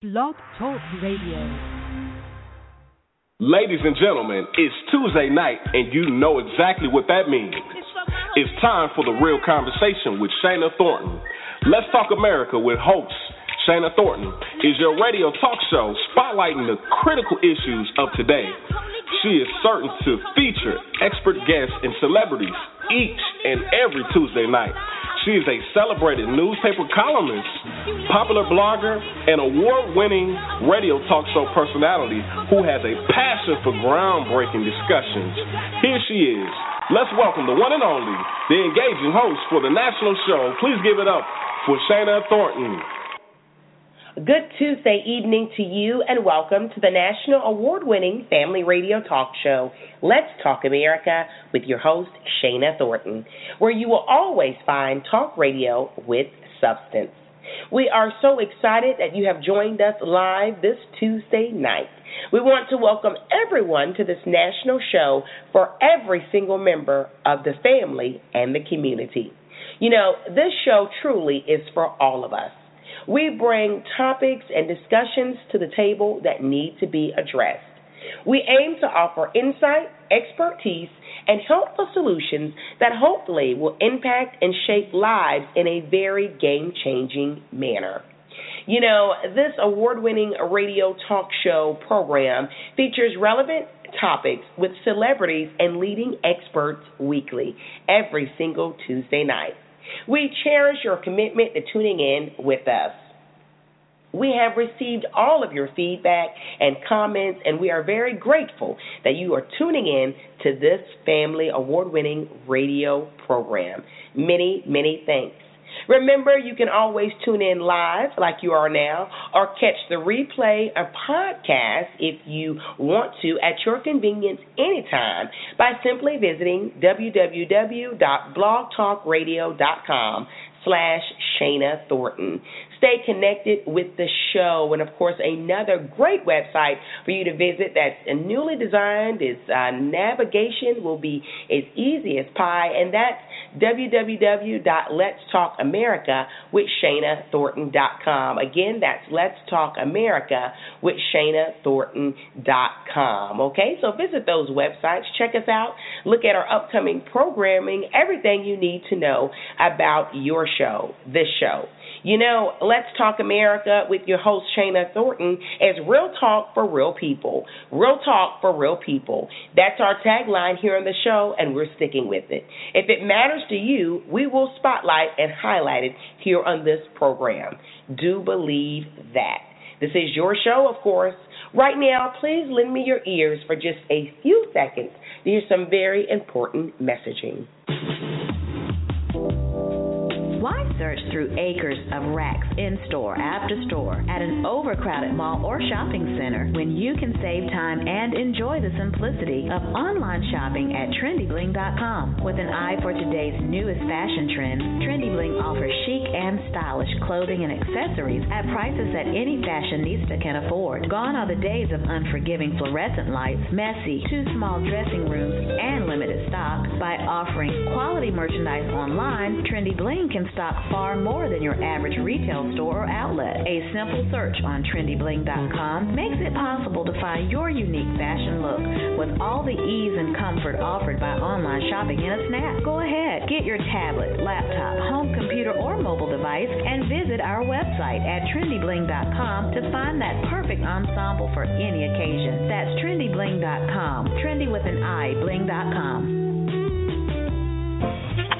Blog Talk Radio. Ladies and gentlemen, it's Tuesday night, and you know exactly what that means. It's time for the real conversation with Shana Thornton. Let's Talk America with host Shana Thornton is your radio talk show spotlighting the critical issues of today. She is certain to feature expert guests and celebrities each and every Tuesday night. She is a celebrated newspaper columnist, popular blogger, and award winning radio talk show personality who has a passion for groundbreaking discussions. Here she is. Let's welcome the one and only, the engaging host for the national show. Please give it up for Shana Thornton. Good Tuesday evening to you, and welcome to the national award winning family radio talk show, Let's Talk America, with your host, Shana Thornton, where you will always find talk radio with substance. We are so excited that you have joined us live this Tuesday night. We want to welcome everyone to this national show for every single member of the family and the community. You know, this show truly is for all of us. We bring topics and discussions to the table that need to be addressed. We aim to offer insight, expertise, and helpful solutions that hopefully will impact and shape lives in a very game changing manner. You know, this award winning radio talk show program features relevant topics with celebrities and leading experts weekly, every single Tuesday night. We cherish your commitment to tuning in with us. We have received all of your feedback and comments, and we are very grateful that you are tuning in to this family award winning radio program. Many, many thanks. Remember, you can always tune in live like you are now or catch the replay or podcast if you want to at your convenience anytime by simply visiting www.blogtalkradio.com slash Shana Thornton. Stay connected with the show, and of course, another great website for you to visit that's newly designed. Its uh, navigation will be as easy as pie, and that's www.letstalkamerica.com. Again, that's Let's Talk America with ShanaThornton.com. Okay, so visit those websites, check us out, look at our upcoming programming, everything you need to know about your show, this show. You know, Let's Talk America with your host, Shana Thornton, is real talk for real people. Real talk for real people. That's our tagline here on the show, and we're sticking with it. If it matters to you, we will spotlight and highlight it here on this program. Do believe that. This is your show, of course. Right now, please lend me your ears for just a few seconds to hear some very important messaging. Search through acres of racks in store after store at an overcrowded mall or shopping center when you can save time and enjoy the simplicity of online shopping at trendybling.com? With an eye for today's newest fashion trends, Trendy Bling offers chic and stylish clothing and accessories at prices that any fashionista can afford. Gone are the days of unforgiving fluorescent lights, messy, too small dressing rooms, and limited stock. By offering quality merchandise online, Trendy Bling can stock far more than your average retail store or outlet. A simple search on trendybling.com makes it possible to find your unique fashion look with all the ease and comfort offered by online shopping in a snap. Go ahead, get your tablet, laptop, home computer, or mobile device and visit our website at trendybling.com to find that perfect ensemble for any occasion. That's trendybling.com. Trendy with an I, bling.com.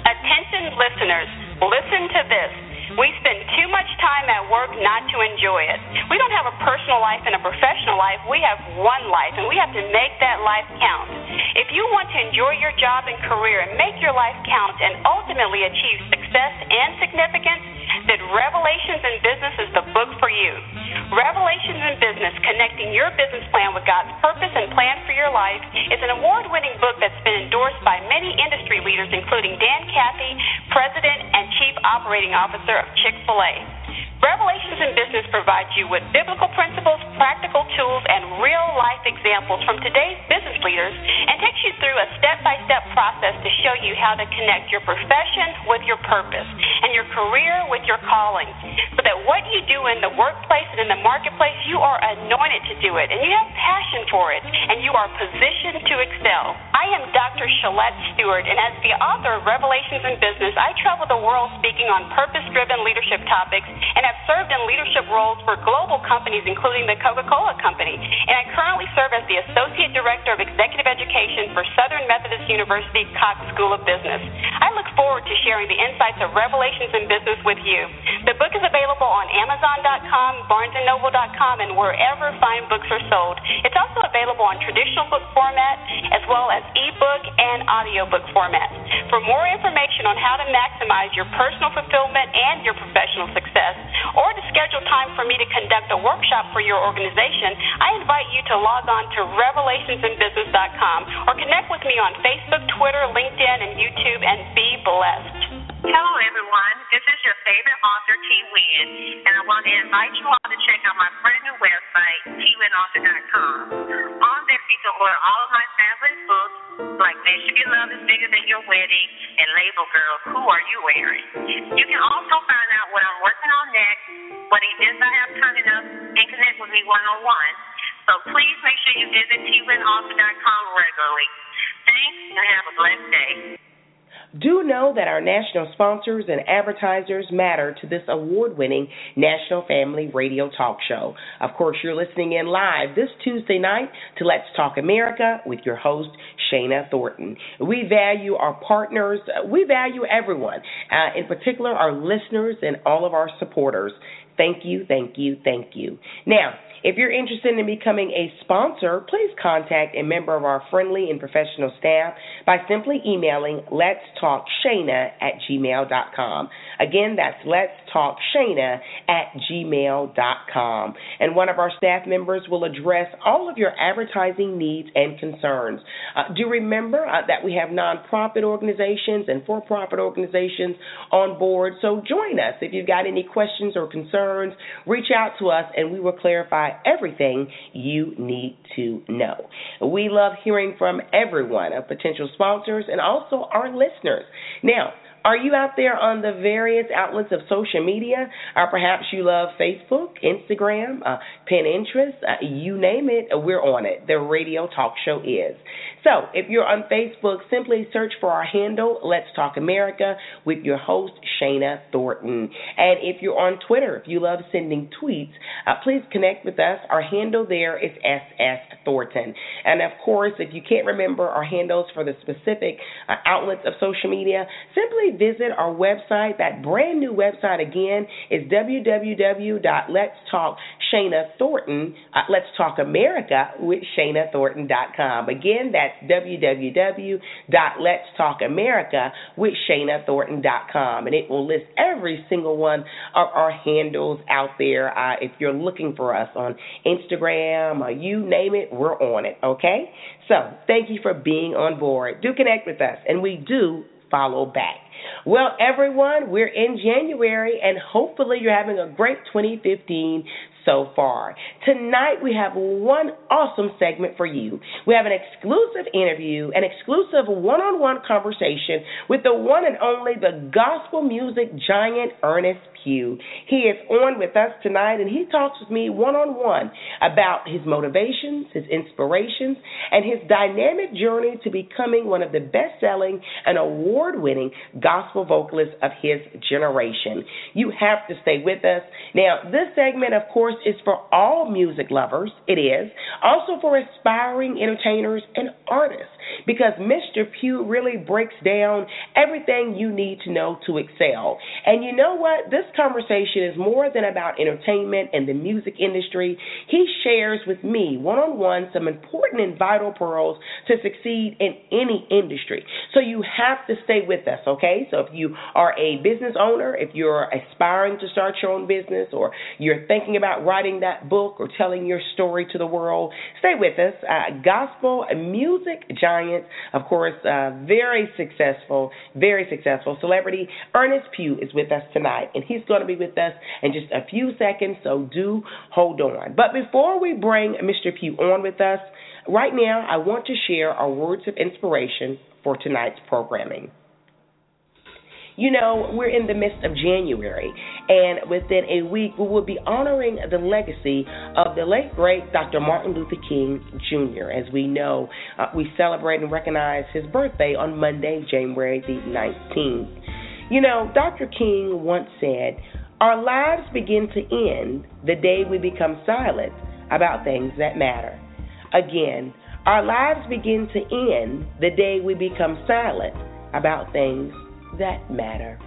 Attention listeners, listen to this. We spend too much time at work not to enjoy it. We don't have a personal life and a professional life. We have one life, and we have to make that life count. If you want to enjoy your job and career and make your life count and ultimately achieve success and significance, then Revelations in Business is the book for you. Revelations in Business, connecting your business plan with God's purpose and plan for your life, is an award winning book that's been endorsed by many industry leaders, including Dan Cathy, President and Chief Operating Officer Chick fil A. Business provides you with biblical principles, practical tools, and real life examples from today's business leaders and takes you through a step by step process to show you how to connect your profession with your purpose and your career with your calling. So that what you do in the workplace and in the marketplace, you are anointed to do it and you have passion for it and you are positioned to excel. I am Dr. Shalette Stewart, and as the author of Revelations in Business, I travel the world speaking on purpose driven leadership topics and have served in leadership roles for global companies, including the Coca Cola Company. And I currently serve as the Associate Director of Executive Education for Southern Methodist University Cox School of Business. I look forward to sharing the insights of Revelations in Business with you. The book is available on Amazon.com, BarnesandNoble.com, and wherever fine books are sold. It's also available on traditional book format as well as ebook and audiobook format. For more information on how to maximize your personal fulfillment and your professional success, or to schedule time for me to conduct a workshop for your organization, I invite you to log on to revelationsinbusiness.com or connect with me on Facebook, Twitter, LinkedIn, and YouTube and be blessed. Hello, everyone. This is your favorite author, T. Win, and I want to invite you all to check out my brand new website, twinauthor.com. On there, you can order all of my fabulous like Michigan Love is Bigger Than Your Wedding and Label Girl, Who Are You Wearing? You can also find out what I'm working on next, what events I have coming up, and connect with me one on one. So please make sure you visit twinauthor.com regularly. Thanks, and have a blessed day. Do know that our national sponsors and advertisers matter to this award winning National Family Radio Talk Show. Of course, you're listening in live this Tuesday night to Let's Talk America with your host, Shana Thornton. We value our partners, we value everyone, uh, in particular our listeners and all of our supporters. Thank you, thank you, thank you. Now, if you're interested in becoming a sponsor, please contact a member of our friendly and professional staff by simply emailing let's talk shana at gmail.com. Again, that's let's talk shana at gmail.com. And one of our staff members will address all of your advertising needs and concerns. Uh, do remember uh, that we have nonprofit organizations and for profit organizations on board, so join us. If you've got any questions or concerns, reach out to us and we will clarify everything you need to know. We love hearing from everyone, of potential sponsors, and also our listeners. Now, are you out there on the various outlets of social media? Or perhaps you love Facebook, Instagram, uh, Pinterest, uh, you name it, we're on it. The radio talk show is. So if you're on Facebook, simply search for our handle, Let's Talk America, with your host, Shana Thornton. And if you're on Twitter, if you love sending tweets, uh, please connect with us. Our handle there is SS Thornton. And of course, if you can't remember our handles for the specific uh, outlets of social media, simply visit our website. That brand new website again is www.letstalkshanathornton, uh, Let's Talk America with ShanaThornton.com. Again, that's ShanaThornton.com. And it will list every single one of our handles out there. Uh, if you're looking for us on Instagram, or you name it, we're on it, okay? So thank you for being on board. Do connect with us, and we do follow back. Well, everyone, we're in January, and hopefully you're having a great 2015 so far. Tonight we have one awesome segment for you. We have an exclusive interview, an exclusive one on one conversation with the one and only the gospel music giant Earnest Pugh. He is on with us tonight and he talks with me one on one about his motivations, his inspirations, and his dynamic journey to becoming one of the best selling and award winning gospel vocalists of his generation. You have to stay with us. Now, this segment, of course, is for all music lovers. It is. Also for aspiring entertainers and artists because Mr. Pugh really breaks down everything you need to know to excel. And you know what? This conversation is more than about entertainment and the music industry. He shares with me one on one some important and vital pearls to succeed in any industry. So you have to stay with us, okay? So if you are a business owner, if you're aspiring to start your own business, or you're thinking about writing that book or telling your story to the world, stay with us. Uh, Gospel Music Giant experience. Of course, uh, very successful, very successful celebrity. Earnest Pugh is with us tonight, and he's going to be with us in just a few seconds, so do hold on. But before we bring Mr. Pugh on with us, right now I want to share our words of inspiration for tonight's programming. You know, we're in the midst of January, and within a week, we will be honoring the legacy of the late, great Dr. Martin Luther King Jr. As we know, uh, we celebrate and recognize his birthday on Monday, January the 19th. You know, Dr. King once said, Our lives begin to end the day we become silent about things that matter. Again, our lives begin to end the day we become silent about things that matter.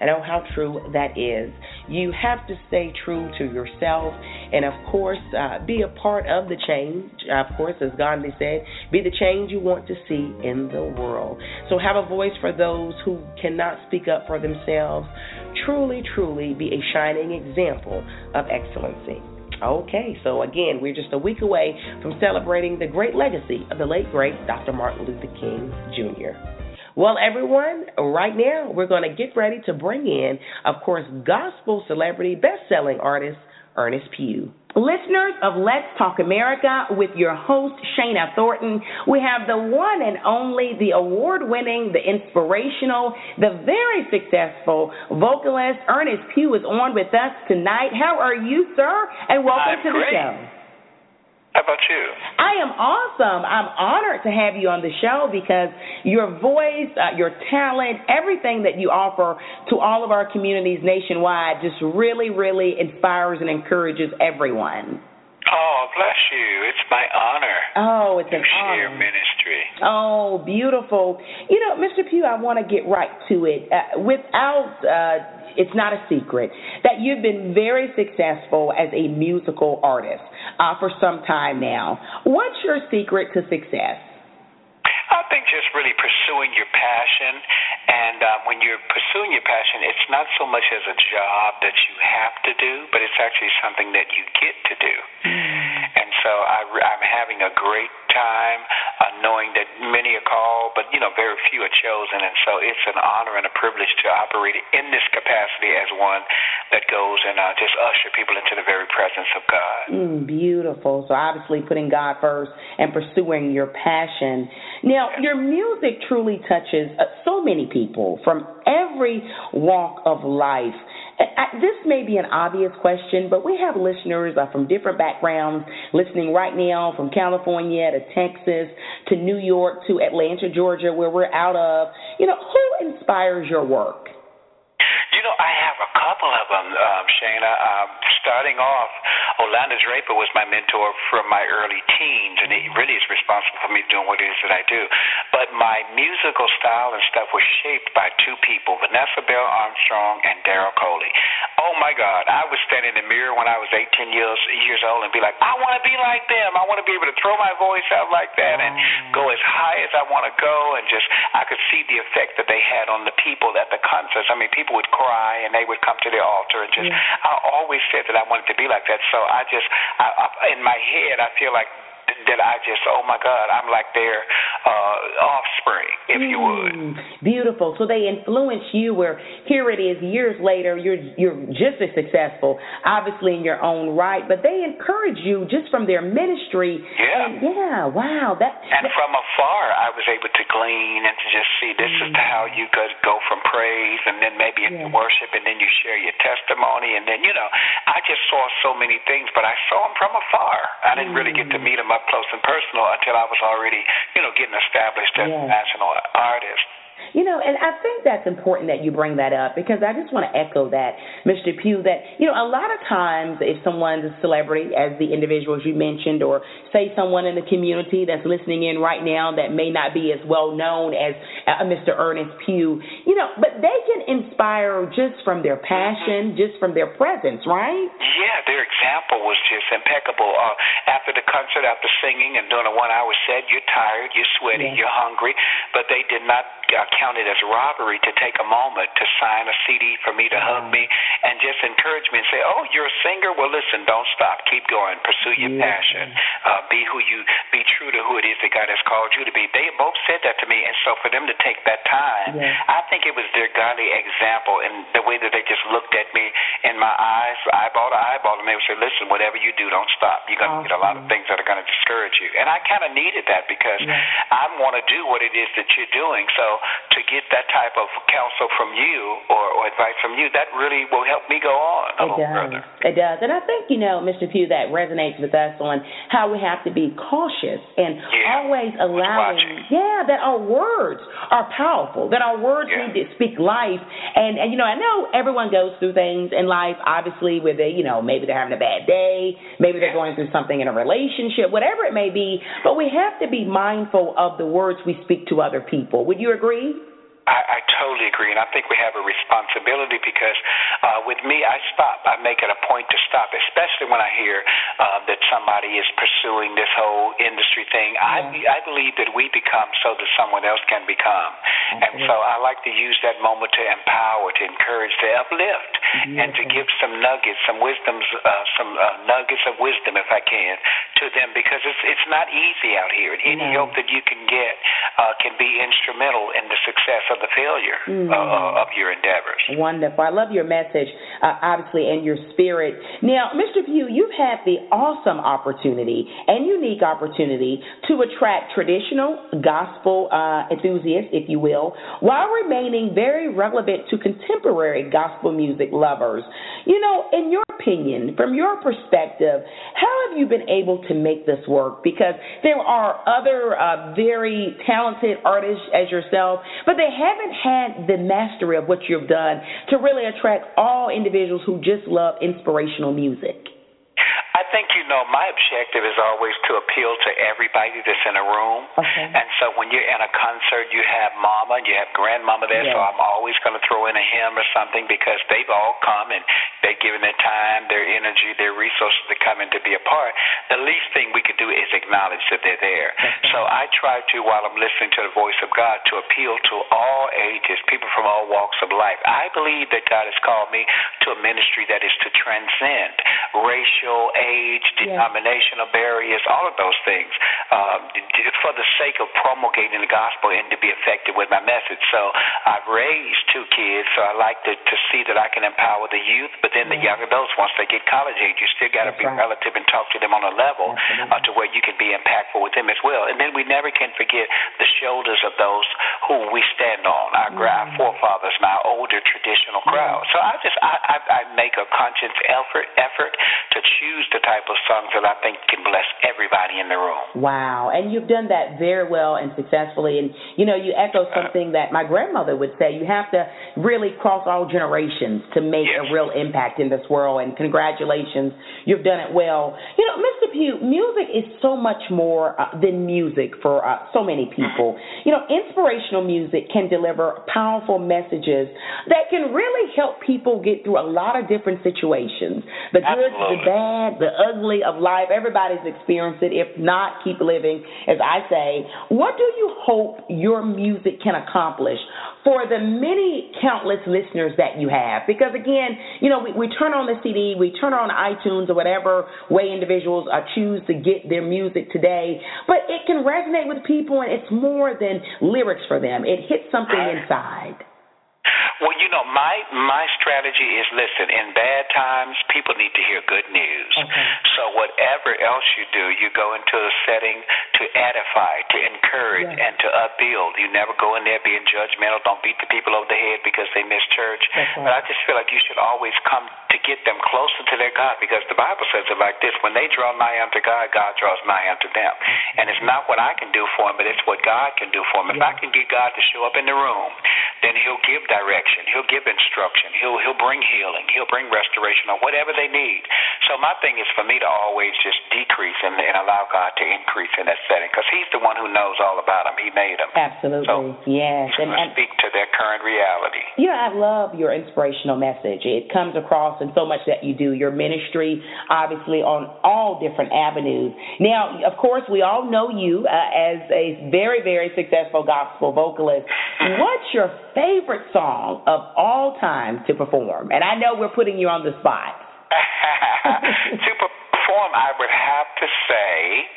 And oh, how true that is. You have to stay true to yourself and, of course, uh, be a part of the change. Of course, as Gandhi said, be the change you want to see in the world. So have a voice for those who cannot speak up for themselves. Truly, truly be a shining example of excellency. Okay, so again, we're just a week away from celebrating the great legacy of the late, great Dr. Martin Luther King Jr. Well, everyone, right now we're going to get ready to bring in, of course, gospel celebrity, best selling artist, Earnest Pugh. Listeners of Let's Talk America with your host, Shana Thornton, we have the one and only, the award winning, the inspirational, the very successful vocalist, Earnest Pugh, is on with us tonight. How are you, sir? And welcome I'm to great. the show. How about you? I am awesome. I'm honored to have you on the show because your voice, uh, your talent, everything that you offer to all of our communities nationwide just really, really inspires and encourages everyone. Oh, bless you. It's my honor Oh, it's an share honor. ministry. Oh, beautiful. You know, Mr. Pugh, I want to get right to it. Uh, without, uh, it's not a secret that you've been very successful as a musical artist uh, for some time now. What's your secret to success? I think just really pursuing your passion. And um, when you're pursuing your passion, it's not so much as a job that you have to do, but it's actually something that you get to do. And so I, I'm having a great time uh, knowing that many are called, but you know very few are chosen. And so it's an honor and a privilege to operate in this capacity as one that goes and uh, just usher people into the very presence of God. Mm, beautiful. So obviously putting God first and pursuing your passion. Now, your music truly touches uh, so many people from every walk of life. This may be an obvious question, but we have listeners uh, from different backgrounds listening right now from California to Texas to New York to Atlanta, Georgia, where we're out of. You know, who inspires your work? You know, I have a couple of them, um, Shana. Um, starting off, Orlando Draper was my mentor from my early teens, and he really is responsible for me doing what it is that I do. But my musical style and stuff was shaped by two people, Vanessa Bell Armstrong and Daryl Coley. Oh my God, I would stand in the mirror when I was 18 years years old and be like, I want to be like them. I want to be able to throw my voice out like that and go as high as I want to go, and just I could see the effect that they had on the people at the concerts. I mean, people would cry and they would come to the altar and just. I always said that I wanted to be like that, so I just I, I, in my head I feel like that I just oh my God I'm like their uh, offspring, if you would. Mm, Beautiful. So they influence you where here it is years later you're you're just as successful, obviously in your own right, but they encourage you just from their ministry. Yeah. And yeah, wow. That, And from afar, I was able to glean and to just see this is how you could go from praise and then maybe Yeah. worship and then you share your testimony and then you know I just saw so many things, but I saw them from afar. I didn't really get to meet them up close and personal until I was already you know getting established as a national artist. You know, and I think that's important that you bring that up because I just want to echo that, Mr. Pugh, that, you know, a lot of times if someone's a celebrity, as the individuals you mentioned, or say someone in the community that's listening in right now that may not be as well known as uh, Mr. Earnest Pugh, you know, but they can inspire just from their passion, just from their presence, right? Yeah, example was just impeccable. Uh, after the concert, after singing and doing a one-hour set, you're tired, you're sweaty, Yeah. you're hungry, but they did not uh, count it as robbery to take a moment to sign a CD for me to hug me and just encourage me and say, "Oh, you're a singer. Well, listen, don't stop. Keep going. Pursue your Yeah. passion. Uh, be who you. Be true to who it is that God has called you to be." They both said that to me, and so for them to take that time, Yeah. I think it was their godly example and the way that they just looked at me in my eyes, eyeball to eyeball, and they would say, "Listen, whatever you do, don't stop. You're going to get a lot of things that are going to discourage you." And I kind of needed that because Yeah. I want to do what it is that you're doing. So to get that type of counsel from you or, or advice from you, that really will help me go on a It little does. further. It does. And I think, you know, Mr. Pugh, that resonates with us on how we have to be cautious and Yeah. always allowing, yeah, that our words are powerful, that our words Yeah. need to speak life. And, and, you know, I know everyone goes through things in life, obviously, where they, you know, maybe they're having a bad day, maybe they're going through something in a relationship, whatever it may be. But we have to be mindful of the words we speak to other people. Would you agree? I, I totally agree, and I think we have a responsibility because uh, with me, I stop. I make it a point to stop, especially when I hear uh, that somebody is pursuing this whole industry thing. I I believe that we become so that someone else can become, and so I like to use that moment to empower, to encourage, to uplift, and to give some nuggets, some wisdoms, uh, some uh, nuggets of wisdom, if I can, to them because it's it's not easy out here. And any No. help that you can get uh, can be instrumental in the success of the failure Mm. uh, of your endeavors. Wonderful. I love your message, uh, obviously, and your spirit. Now, Mr. Pugh, you've had the awesome opportunity and unique opportunity to attract traditional gospel uh, enthusiasts, if you will, while remaining very relevant to contemporary gospel music lovers. You know, in your opinion, from your perspective, how have you been able to make this work? Because there are other uh, very talented artists as yourself, but they haven't had the mastery of what you've done to really attract all individuals who just love inspirational music. I think you know my objective is always to appeal to everybody that's in a room. Okay. And so when you're in a concert, you have mama, you have grandmama there. So I'm always going to throw in a hymn or something because they've all come and they're giving their time, their energy, their resources to come in to be a part. The least thing we could do is acknowledge that they're there. So I try to, while I'm listening to the voice of God, to appeal to all ages, people from all walks of life. I believe that God has called me to a ministry that is to transcend racial, age, denominational barriers, all of those things, um, for the sake of promulgating the gospel and to be effective with my message. So I've raised two kids, so I like to, to see that I can empower the youth, but then the young adults, once they get college age, you still got to be right. relative and talk to them on a level Absolutely. uh, to where you can be impactful with them as well. And then we never can forget the shoulders of those who we stand on, our, Mm-hmm. forefathers, and our older traditional crowd. So I just I, I, I make a conscious effort effort to choose the type of songs that I think can bless everybody in the room. Wow. And you've done that very well and successfully. And, you know, you echo uh-huh. something that my grandmother would say. You have to really cross all generations to make Yes. a real impact in this world. And congratulations. You've done it well. You know, Mr. Music is so much more uh, than music for uh, so many people. You know, inspirational music can deliver powerful messages that can really help people get through a lot of different situations. The good, the bad, the ugly of life. Everybody's experienced it. If not, keep living. As I say, what do you hope your music can accomplish for the many countless listeners that you have? Because again, you know, we, we turn on the CD, we turn on iTunes or whatever way individuals uh, choose to get their music today, but it can resonate with people and it's more than lyrics for them. It hits something inside. Well, you know, my my strategy is listen, in bad times people need to hear good news. Okay. So whatever else you do, you go into a setting to edify, to encourage Yes. and to upbuild. You never go in there being judgmental, don't beat the people over the head because they miss church. Right. But I just feel like you should always come to get them closer to their God because the Bible says it like this when they draw nigh unto God, God draws nigh unto them. Mm-hmm. And it's not what I can do for them, but it's what God can do for them. If I can get God to show up in the room, then direction, He'll give instruction, He'll He'll bring healing, He'll bring restoration or whatever they need. So my thing is for me to always just decrease and, and allow God to increase in that setting because He's the one who knows all about them. He made them. Absolutely, so yes. and, and speak to their current reality. You know, I love your inspirational message. It comes across in so much that you do. Your ministry, obviously, on all different avenues. Now, of course, we all know you uh, as a very, very successful gospel vocalist. What's your favorite song of all time to perform? And I know we're putting you on the spot. to perform, I would have to say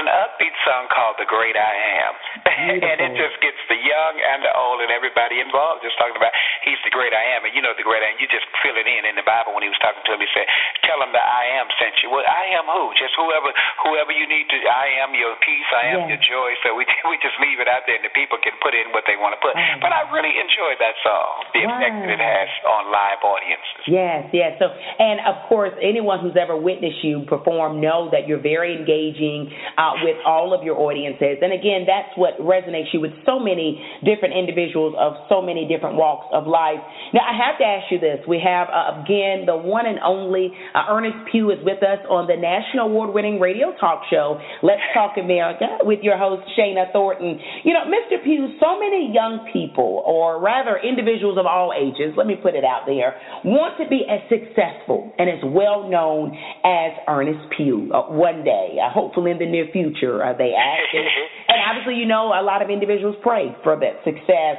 an upbeat song called "The Great I Am," and it just gets the young and the old and everybody involved. Just talking about He's the Great I Am, and you know the Great I Am. You just fill it in in the Bible when He was talking to him. He said, "Tell him that I am sent you." Well, I am who? Just whoever whoever you need to. I am your peace. I am your joy. So we we just leave it out there, and the people can put in what they want to put. But I really enjoyed that song. The effect that it has on live audiences. Yes, yes. So, and of course, anyone who's ever witnessed you perform know that you're very engaging uh, with all of your audiences. And again, that's what resonates you with so many different individuals of so many different walks of life. Now, I have to ask you this. We have, uh, again, the one and only uh, Earnest Pugh is with us on the national award winning radio talk show, Let's Talk America, with your host, Shana Thornton. You know, Mr. Pugh, so many young people, or rather individuals of all ages, let me put it out there, want to be as successful and as well known as Earnest Pugh uh, one day, uh, hopefully in the near future, uh, they ask. and obviously, you know, a lot of individuals pray for that success.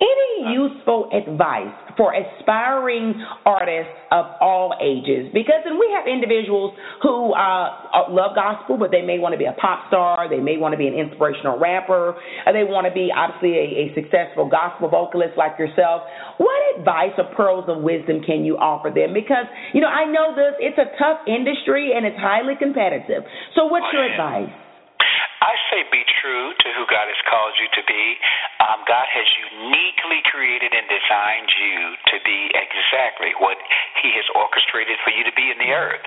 Any useful advice for aspiring artists of all ages? Because then we have individuals who uh, love gospel, but they may want to be a pop star, they may want to be an inspirational rapper, or they want to be obviously a, a successful gospel vocalist like yourself. What advice or pearls of wisdom can you offer them? Because, you know, I know this, it's a tough industry and it's highly competitive. So, what's your advice? I say be true to who God has called you to be. Um, God has uniquely created and designed you to be exactly what He has orchestrated for you to be in the earth.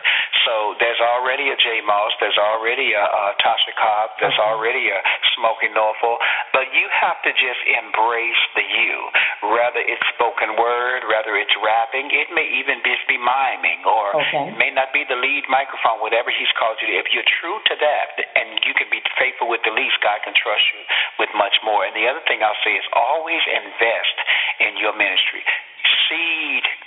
So there's already a J Moss, there's already a, a Tasha Cobb, there's already a Smokie Norful, but you have to just embrace the you. Whether it's spoken word, whether it's rapping, it may even just be miming, or okay. it may not be the lead microphone, whatever He's called you to. If you're true to that, and you can be faithful with the least, God can trust you with much more. And the other thing I'll say is always invest in your ministry.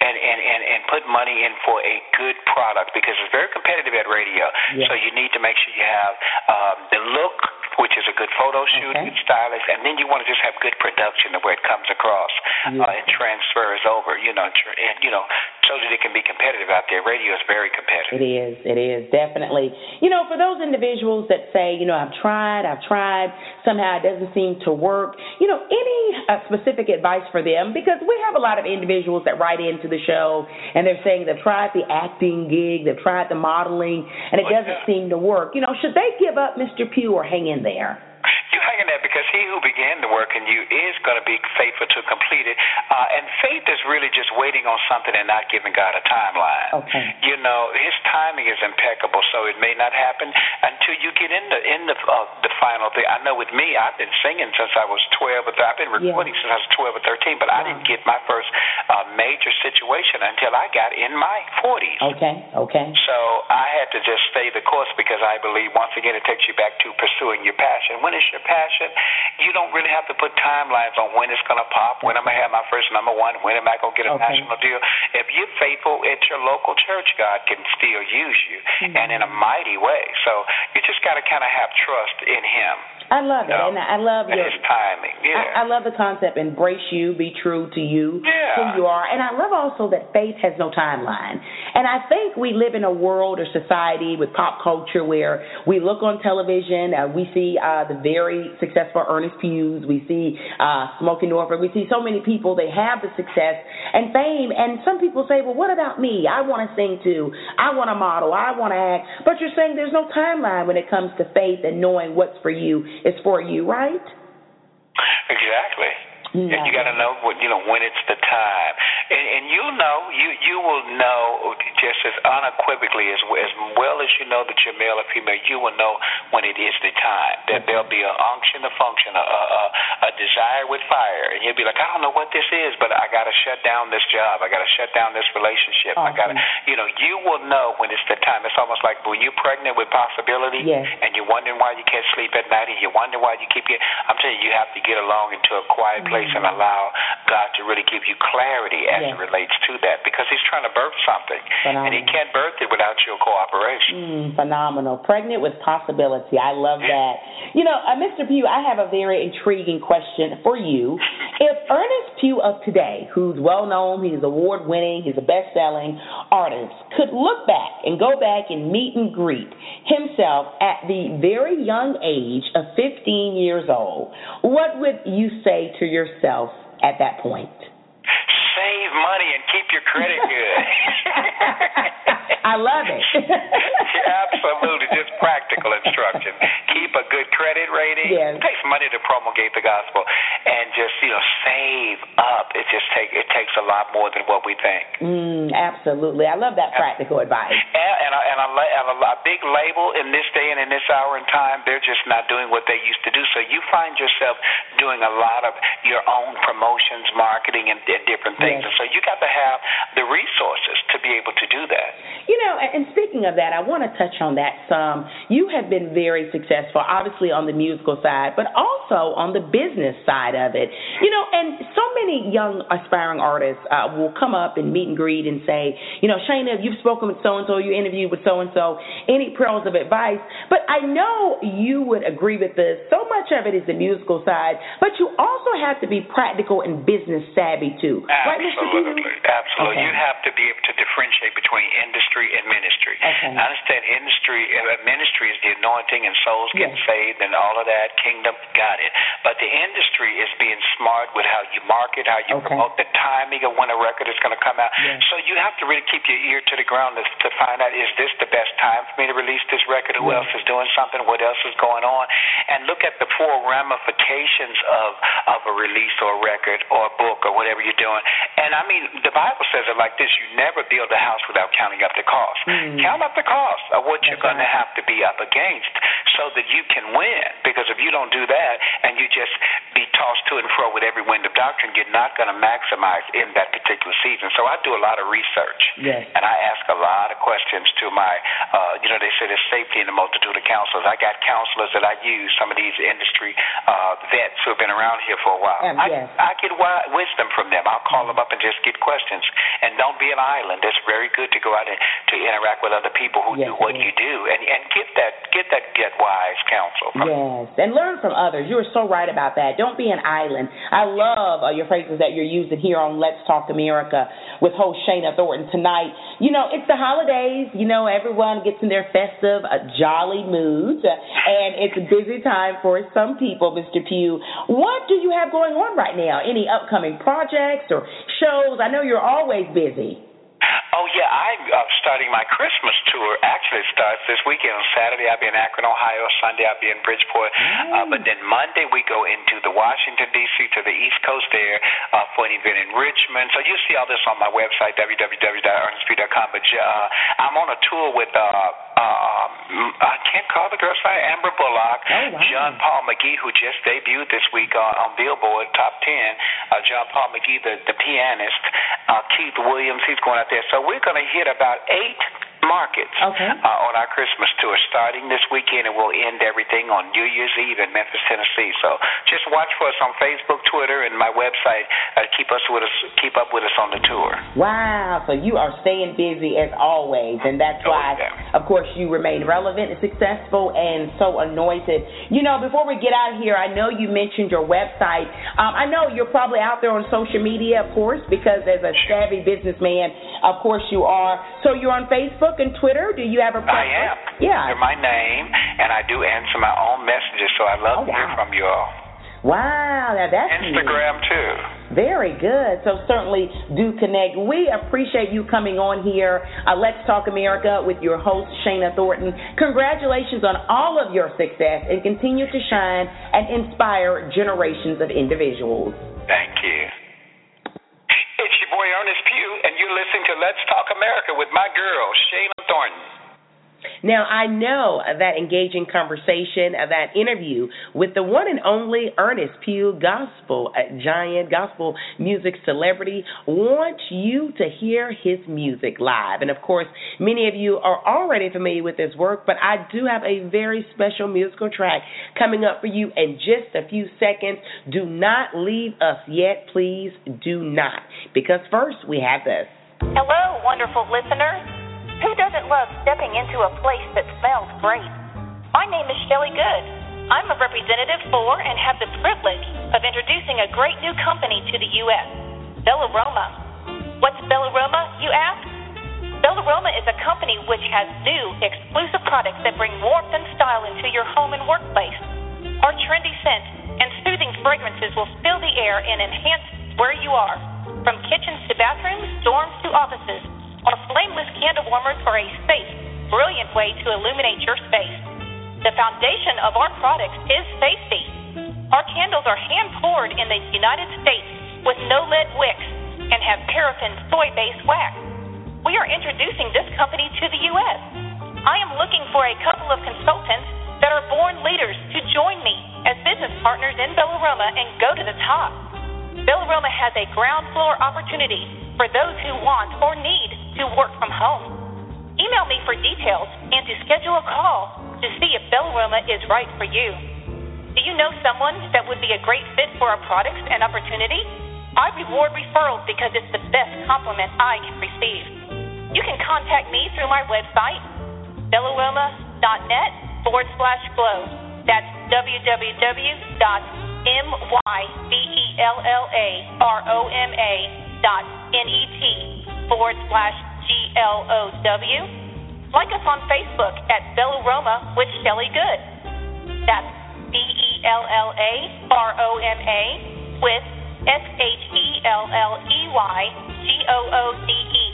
And, and, and, and put money in for a good product because it's very competitive at radio. Yeah. So you need to make sure you have um, the look, which is a good photo shoot, Okay. good stylist, and then you want to just have good production of where it comes across Yeah. uh, and transfers over. You know, and you know, so that it can be competitive out there. Radio is very competitive. It is. It is definitely. You know, for those individuals that say, you know, I've tried, I've tried, somehow it doesn't seem to work. You know, any uh, specific advice for them? Because we have a lot of individuals that write into the show and they're saying they've tried the acting gig, they've tried the modeling, and it Oh, doesn't yeah. seem to work. You know, should they give up, Mr. Pugh, or hang in there? You hang in there because he who began the work in you is going to be faithful to complete it. Uh, and faith is really just waiting on something and not giving God a timeline. Okay. You know, His timing is impeccable, so it may not happen until you get in the in the uh, the final thing. I know with me, I've been singing since I was 12, or th- I've been recording since I was 12 or 13, but I didn't get my first uh, major situation until I got in my 40s. Okay. Okay. So I had to just stay the course because I believe once again it takes you back to pursuing your passion. When it's your passion, you don't really have to put timelines on when it's going to pop, when I'm going to have my first number one, when am I going to get a Okay. national deal. If you're faithful at your local church, God can still use you Mm-hmm. and in a mighty way. So you just got to kind of have trust in Him. I love it, No. and I love and your His timing. Yeah. I, I love the concept embrace you, be true to you, Yeah. who you are. And I love also that faith has no timeline. And I think we live in a world or society with pop culture where we look on television, uh, we see uh, the very successful Earnest Hughes, we see uh, Smokie Norful, we see so many people, they have the success and fame. And some people say, well, what about me? I want to sing too. I want to model. I want to act. But you're saying there's no timeline when it comes to faith and knowing what's for you is for you, right? Exactly. Yeah. And you got to know what you know when it's the time. And, and you'll know, you you will know just as unequivocally as as well as you know that you're male or female. You will know when it is the time. That there'll be an unction, a function, a, a a desire with fire, and you'll be like, I don't know what this is, but I got to shut down this job. I got to shut down this relationship. Awesome. I got to, you know, you will know when it's the time. It's almost like when you're pregnant with possibility, yes. and you're wondering why you can't sleep at night, and you wonder why you keep getting. I'm telling you, you have to get along into a quiet place mm-hmm. and allow God to really give you clarity as yes. it relates to that, because He's trying to birth something, phenomenal. and He can't birth it without your cooperation. Mm, phenomenal, pregnant with possibility. I love that. You know, uh, Mr. Pugh, I have a very intriguing question for you. If Earnest Pugh of today, who's well known, he's award winning, he's a best selling artist, could look back and go back and meet and greet himself at the very young age of 15 years old, what would you say to yourself at that point? Save money and keep your credit good. I love it. Absolutely, just practical instruction. Keep a good credit rating. Yes. It takes money to promulgate the gospel, and just you know save up. It just take it takes a lot more than what we think. Mm, absolutely, I love that practical advice. And, and, a, and, a, and a, a big label in this day and in this hour and time, they're just not doing what they used to do. So you find yourself doing a lot of your own promotions, marketing, and, and different things. Yes. And so you got to have the resources to be able to do that. You know, and speaking of that, I want to touch on that some. You have been very successful, obviously on the musical side, but also on the business side of it. You know, and so many young aspiring artists uh, will come up and meet and greet and say, you know, Shana, you've spoken with so and so, you interviewed with so and so. Any pearls of advice? But I know you would agree with this. So much of it is the musical side, but you also have to be practical and business savvy too, absolutely, right, Absolutely. Okay. You have to be able to differentiate between industry industry and ministry. Okay. I understand industry, uh, ministry is the anointing and souls getting yes. saved and all of that. Kingdom, got it. But the industry is being smart with how you market, how you okay. promote, the timing of when a record is going to come out. Yes. So you have to really keep your ear to the ground to, to find out is this the best time for me to release this record? Who yes. else is doing something? What else is going on? And look at the full ramifications of of a release or a record or a book or whatever you're doing. And I mean, the Bible says it like this: you never build a house without counting up the cost. Mm. Count up the cost of what That's you're going right. to have to be up against so that you can win. Because if you don't do that and you just be tossed to and fro with every wind of doctrine, you're not going to maximize in that particular season. So I do a lot of research. Yes. And I ask a lot of questions to my, uh, you know, they say there's safety in the multitude of counselors. I got counselors that I use, some of these industry uh, vets who have been around here for a while. Um, I, yes. I get wi- wisdom from them. I'll call them up and just get questions. And don't be an island. It's very good to go out and to interact with other people who yes, do what you do and, and get that get that get wise counsel. Yes, and learn from others. You are so right about that. Don't be an island. I love uh, your phrases that you're using here on Let's Talk America with host Shana Thornton tonight. You know, it's the holidays. You know, everyone gets in their festive, uh, jolly moods, uh, and it's a busy time for some people, Mr. Pugh. What do you have going on right now? Any upcoming projects or shows? I know you're always busy. Oh yeah, I'm uh, starting my Christmas tour. Actually, it starts this weekend. On Saturday, I'll be in Akron, Ohio. Sunday, I'll be in Bridgeport. Uh, but then Monday, we go into the Washington D.C. to the East Coast there uh, for an event in Richmond. So you'll see all this on my website www.ernestp.com. But uh, I'm on a tour with. Uh, um, I can't call the girl's name, Amber Bullock, oh, wow. John Paul McGee, who just debuted this week on, on Billboard Top 10, uh, John Paul McGee, the, the pianist, uh, Keith Williams, he's going out there. So we're going to hit about eight markets okay. uh, on our Christmas tour starting this weekend, and we'll end everything on New Year's Eve in Memphis, Tennessee. So just watch for us on Facebook, Twitter, and my website. Uh, keep us with us, keep up with us on the tour. Wow! So you are staying busy as always, and that's Oh, why, yeah. of course, you remain relevant and successful and so anointed. You know, before we get out of here, I know you mentioned your website. Um, I know you're probably out there on social media, of course, because as a savvy businessman, of course you are. So you're on Facebook and Twitter. Do you have a preference? I am. Yeah. They're my name, and I do answer my own messages. So I love Oh, to hear from you all. Wow, now that's neat. Instagram too. Very good. So certainly do connect. We appreciate you coming on here. Uh, Let's Talk America with your host Shana Thornton. Congratulations on all of your success and continue to shine and inspire generations of individuals. Thank you. It's your boy Earnest P. listening to Let's Talk America with my girl, Shana Thornton. Now, I know that engaging conversation, that interview with the one and only Earnest Pugh, gospel uh, giant, gospel music celebrity, wants you to hear his music live. And of course, many of you are already familiar with his work, but I do have a very special musical track coming up for you in just a few seconds. Do not leave us yet, please do not. Because first, we have this. Hello, wonderful listeners. Who doesn't love stepping into a place that smells great? My name is Shelly Good. I'm a representative for and have the privilege of introducing a great new company to the U.S., Bellaroma. What's Bellaroma, you ask? Bellaroma is a company which has new, exclusive products that bring warmth and style into your home and workplace. Our trendy scents and soothing fragrances will fill the air and enhance where you are, from kitchens to bathrooms, dorms to offices. Our flameless candle warmers are a safe, brilliant way to illuminate your space. The foundation of our products is safety. Our candles are hand poured in the United States with no lead wicks and have paraffin soy based wax. We are introducing this company to the U.S. I am looking for a couple of consultants that are born leaders to join me as business partners in Bellaroma and go to the top. Bellaroma has a ground floor opportunity for those who want or need to work from home. Email me for details and to schedule a call to see if Bellaroma is right for you. Do you know someone that would be a great fit for our products and opportunity? I reward referrals because it's the best compliment I can receive. You can contact me through my website, bellaroma.net forward slash glow. That's www.mybellaRoma dot net forward slash G-L-O-W. Like us on Facebook at Bella Roma with Shelley Goode. That's B-E-L-L-A-R-O-M-A with S-H-E-L-L-E-Y-G-O-O-D-E.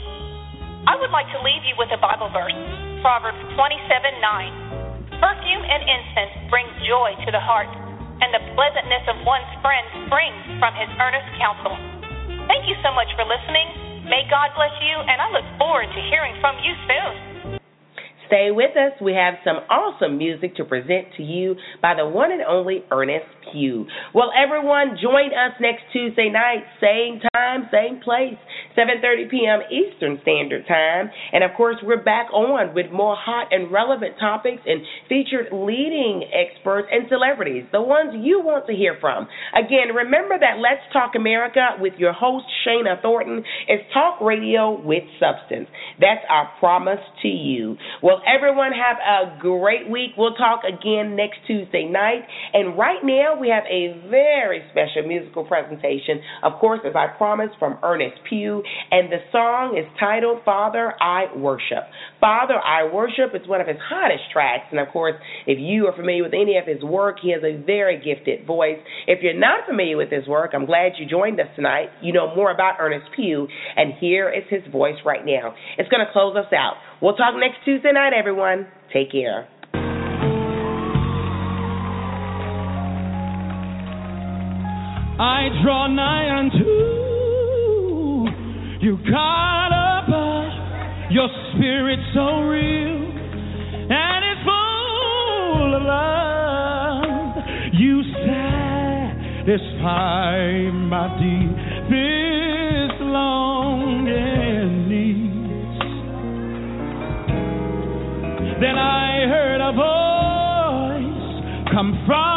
I would like to leave you with a Bible verse, Proverbs 27 9. Perfume and incense bring joy to the heart, and the pleasantness of one's friend springs from his earnest counsel. Thank you so much for listening. May God bless you, and I look forward to hearing from you soon. Stay with us. We have some awesome music to present to you by the one and only Earnest Pugh. Well, everyone, join us next Tuesday night, same time, same place, 7:30 p.m. Eastern Standard Time. And of course, we're back on with more hot and relevant topics and featured leading experts and celebrities, the ones you want to hear from. Again, remember that Let's Talk America with your host Shana Thornton is talk radio with substance. That's our promise to you. Well, everyone have a great week. We'll talk again next Tuesday night. And right now we have a very special musical presentation, of course, as I promised, from Earnest Pugh, and the song is titled Father I Worship. Father I Worship is one of his hottest tracks, and of course, if you are familiar with any of his work, he has a very gifted voice. If you're not familiar with his work, I'm glad you joined us tonight. You know more about Earnest Pugh, and here is his voice right now. It's going to close us out. We'll talk next Tuesday night, everyone. Take care. I draw nigh unto you, God above. Uh, your spirit so real and it's full of love. You satisfy my deepest longing needs. Then I heard a voice come from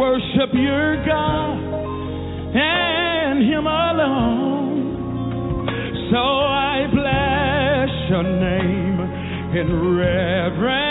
worship your God and Him alone. So I bless your name in reverence